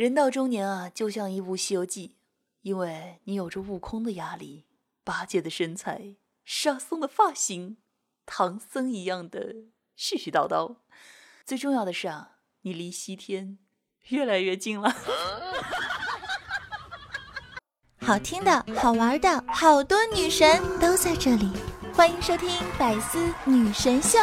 人到中年啊，就像一部《西游记》，因为你有着悟空的压力、八戒的身材、沙僧的发型、唐僧一样的絮絮叨叨。最重要的是啊，你离西天越来越近了。好听的、好玩的，好多女神都在这里，欢迎收听《百思女神秀》。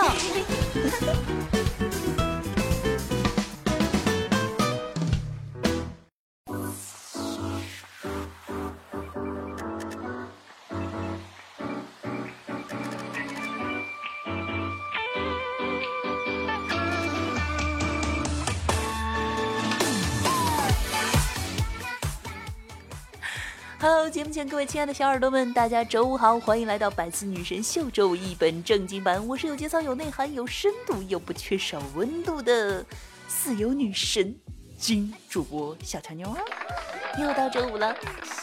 Hello，节目前各位亲爱的小耳朵们，大家周五好，欢迎来到百思女神秀周五一本正经版。我是有节操、有内涵、有深度又不缺少温度的自由女神金主播小乔妞啊！又到周五了，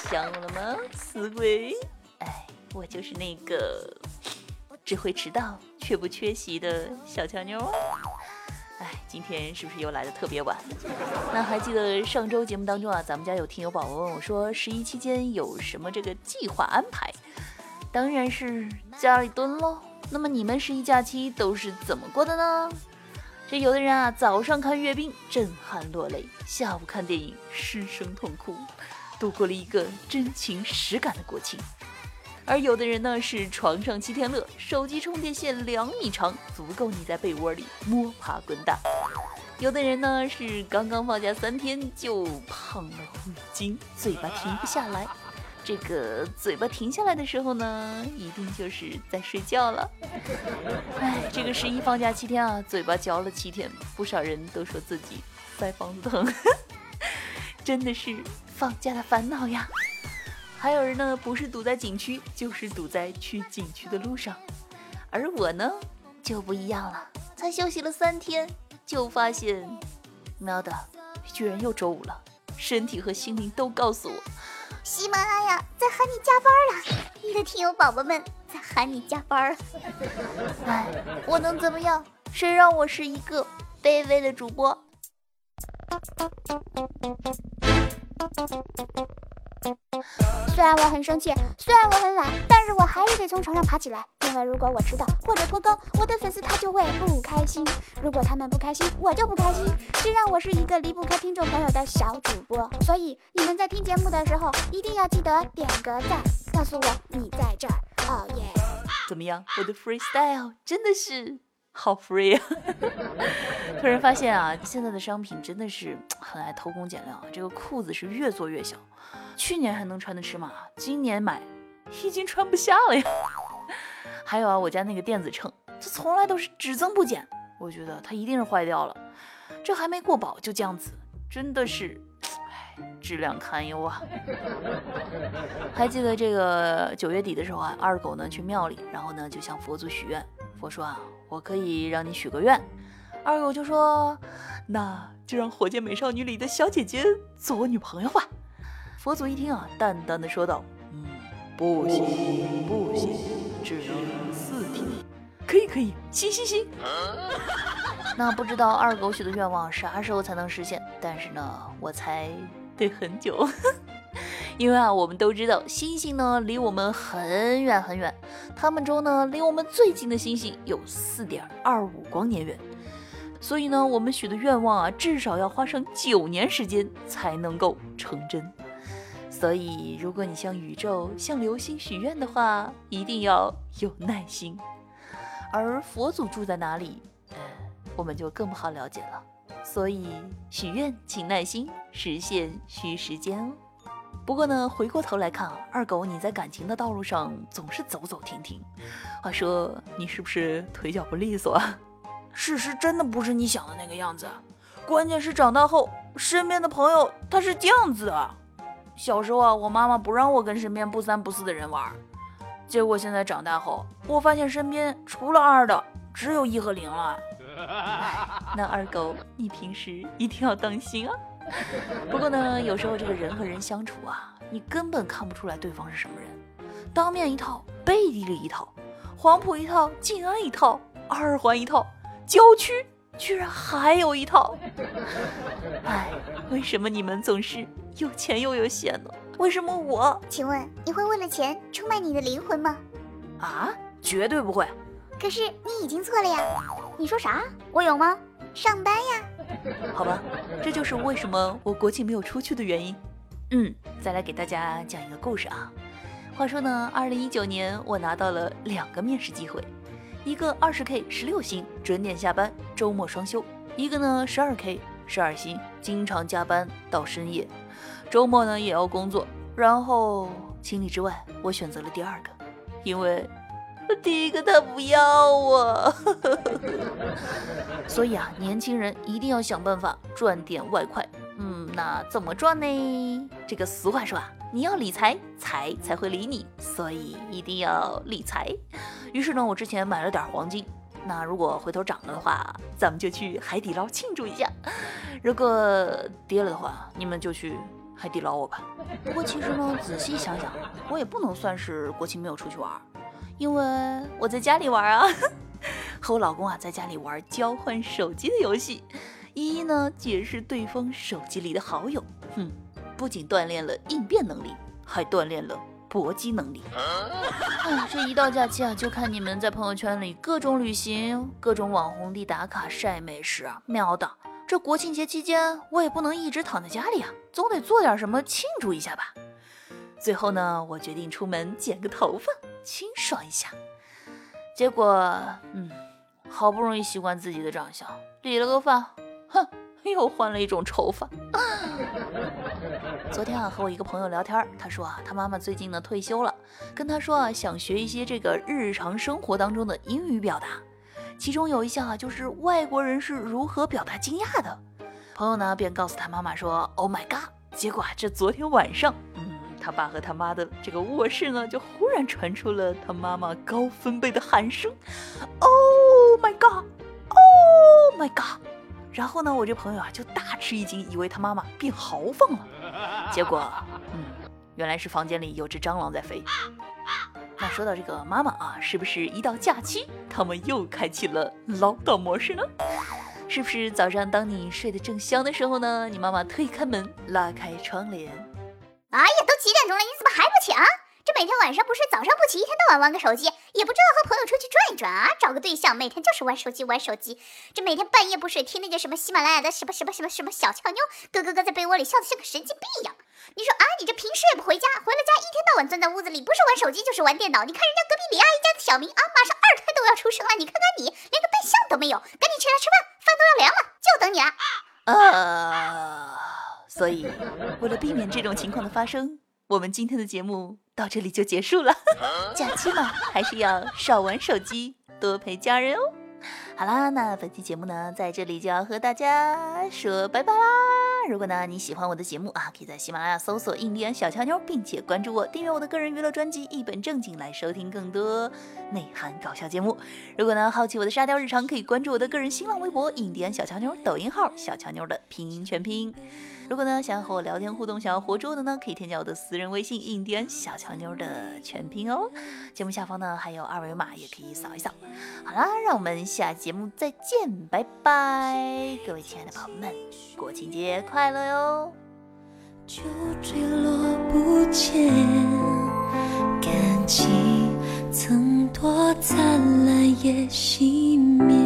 想我了吗，死鬼？哎，我就是那个只会迟到却不缺席的小乔妞。哎，今天是不是又来的特别晚？那还记得上周节目当中啊，咱们家有听友宝宝问我说，十一期间有什么这个计划安排？当然是家里蹲喽。那么你们十一假期都是怎么过的呢？这有的人啊，早上看阅兵震撼落泪，下午看电影失声痛哭，度过了一个真情实感的国庆。而有的人呢是床上七天乐，手机充电线两米长，足够你在被窝里摸爬滚打；有的人呢是刚刚放假三天就胖了五斤，嘴巴停不下来。这个嘴巴停下来的时候呢，一定就是在睡觉了。哎，这个十一放假七天啊，嘴巴嚼了七天，不少人都说自己腮帮子疼，真的是放假的烦恼呀。还有人呢，不是堵在景区，就是堵在去景区的路上。而我呢，就不一样了，才休息了三天，就发现，喵的，居然又周五了，身体和心灵都告诉我，喜马拉雅在喊你加班了，你的听友宝宝们在喊你加班了。哎，我能怎么样？谁让我是一个卑微的主播？虽然我很生气，虽然我很懒，但是我还是得从床上爬起来。因为如果我迟到或者拖更，我的粉丝他就会不开心。如果他们不开心，我就不开心。虽然我是一个离不开听众朋友的小主播，所以你们在听节目的时候一定要记得点个赞，告诉我你在这儿。哦耶！怎么样，我的 freestyle 真的是好 free 啊！突然发现啊，现在的商品真的是很爱偷工减料啊，这个裤子是越做越小。去年还能穿的尺码，今年买已经穿不下了呀。还有啊，我家那个电子秤，它从来都是只增不减，我觉得它一定是坏掉了。这还没过保就这样子，真的是，唉，质量堪忧啊。还记得这个九月底的时候啊，二狗呢去庙里，然后呢就向佛祖许愿。佛说啊，我可以让你许个愿。二狗就说，那就让火箭美少女里的小姐姐做我女朋友吧。佛祖一听啊，淡淡的说道：“嗯，不行，不行，只能四天。可以，可以，行行行。那不知道二狗许的愿望啥时候才能实现？但是呢，我猜得很久，因为啊，我们都知道星星呢离我们很远很远，它们中呢离我们最近的星星有四点二五光年远，所以呢，我们许的愿望啊，至少要花上九年时间才能够成真。”所以，如果你向宇宙、向流星许愿的话，一定要有耐心。而佛祖住在哪里，我们就更不好了解了。所以，许愿请耐心，实现需时间哦。不过呢，回过头来看啊，二狗你在感情的道路上总是走走停停。话说，你是不是腿脚不利索啊？事实真的不是你想的那个样子。关键是长大后，身边的朋友他是这样子的。小时候啊，我妈妈不让我跟身边不三不四的人玩，结果现在长大后，我发现身边除了二的，只有一和零了。那二狗，你平时一定要当心啊。不过呢，有时候这个人和人相处啊，你根本看不出来对方是什么人，当面一套，背地里一套，黄埔一套，静安一套，二环一套，郊区居然还有一套。哎，为什么你们总是有钱又有闲呢？为什么我？请问你会为了钱出卖你的灵魂吗？啊，绝对不会。可是你已经错了呀！你说啥？我有吗？上班呀。好吧，这就是为什么我国庆没有出去的原因。嗯，再来给大家讲一个故事啊。话说呢，二零一九年我拿到了两个面试机会，一个二十 K 十六薪，准点下班，周末双休；一个呢十二 K 十二薪，经常加班到深夜，周末呢也要工作。然后情理之外，我选择了第二个，因为第一个他不要我。所以啊，年轻人一定要想办法赚点外快。那怎么赚呢？这个俗话说啊，你要理财，财才会理你，所以一定要理财。于是呢，我之前买了点黄金。那如果回头涨了的话，咱们就去海底捞庆祝一下；如果跌了的话，你们就去海底捞我吧。不过其实呢，仔细想想，我也不能算是国庆没有出去玩，因为我在家里玩啊，和我老公啊在家里玩交换手机的游戏。一一呢解释对方手机里的好友，哼，不仅锻炼了应变能力，还锻炼了搏击能力。哎，这一到假期啊，就看你们在朋友圈里各种旅行，各种网红地打卡晒美食，喵的！这国庆节期间，我也不能一直躺在家里啊，总得做点什么庆祝一下吧。最后呢，我决定出门剪个头发，清爽一下。结果，嗯，好不容易习惯自己的长相，理了个发。哼，又换了一种丑法。昨天啊，和我一个朋友聊天，他说啊，他妈妈最近呢退休了，跟他说啊，想学一些这个日常生活当中的英语表达，其中有一项啊，就是外国人是如何表达惊讶的。朋友呢便告诉他妈妈说，Oh my god！结果啊，这昨天晚上，嗯，他爸和他妈的这个卧室呢，就忽然传出了他妈妈高分贝的喊声，Oh my god！Oh my god！然后呢，我这朋友啊就大吃一惊，以为他妈妈变豪放了，结果，嗯，原来是房间里有只蟑螂在飞。那说到这个妈妈啊，是不是一到假期，他们又开启了唠叨模式呢？是不是早上当你睡得正香的时候呢，你妈妈推开门，拉开窗帘？哎呀，都几点钟了，你怎么还不起啊？这每天晚上不睡，早上不起，一天到晚玩个手机，也不知道和朋友出去转一转啊，找个对象，每天就是玩手机玩手机。这每天半夜不睡，听那个什么喜马拉雅的什么什么什么什么小俏妞，咯咯咯在被窝里笑得像个神经病一样。你说啊，你这平时也不回家，回了家一天到晚钻在屋子里，不是玩手机就是玩电脑。你看人家隔壁李阿姨家的小明啊，马上二胎都要出生了，你看看你连个对象都没有，赶紧起来吃饭，饭都要凉了，就等你了。呃，所以为了避免这种情况的发生，我们今天的节目。到这里就结束了，假期嘛，还是要少玩手机，多陪家人哦。好啦，那本期节目呢，在这里就要和大家说拜拜啦。如果呢你喜欢我的节目啊，可以在喜马拉雅搜索“印第安小乔妞”，并且关注我，订阅我的个人娱乐专辑《一本正经》，来收听更多内涵搞笑节目。如果呢好奇我的沙雕日常，可以关注我的个人新浪微博“印第安小乔妞”，抖音号“小乔妞”的拼音全拼。如果呢想要和我聊天互动，想要活捉的呢，可以添加我的私人微信“印第安小乔妞”的全拼哦。节目下方呢还有二维码，也可以扫一扫。好啦，让我们下节目再见，拜拜，各位亲爱的朋友们，国庆节快乐哟！就坠落不见，感情曾多灿烂也熄灭。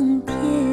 天。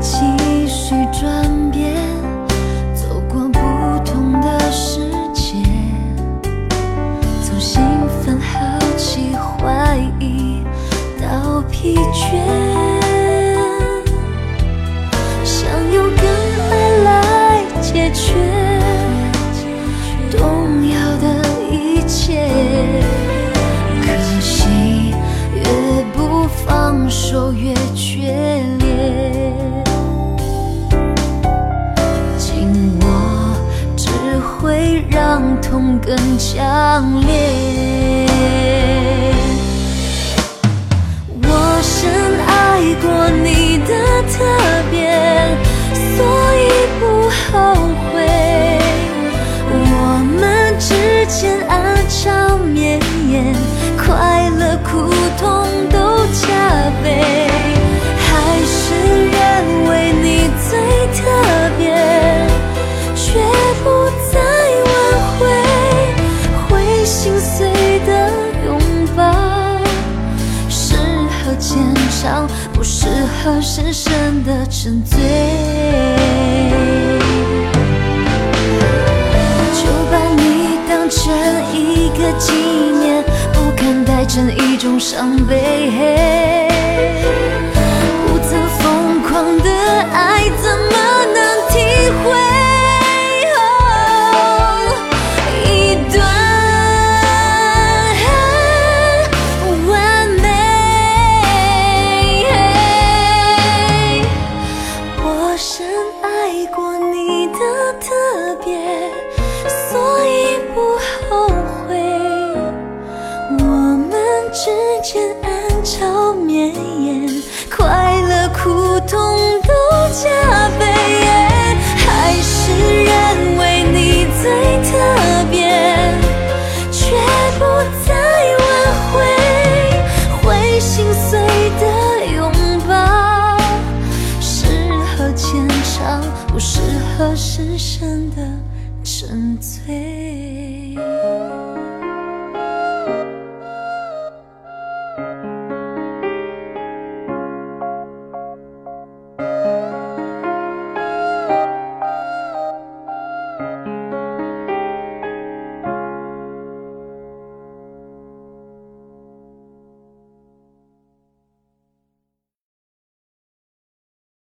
继续转变，走过不同的世界，从兴奋、好奇、怀疑到疲倦。相连不适合深深的沉醉。就把你当成一个纪念不看待成一种伤悲。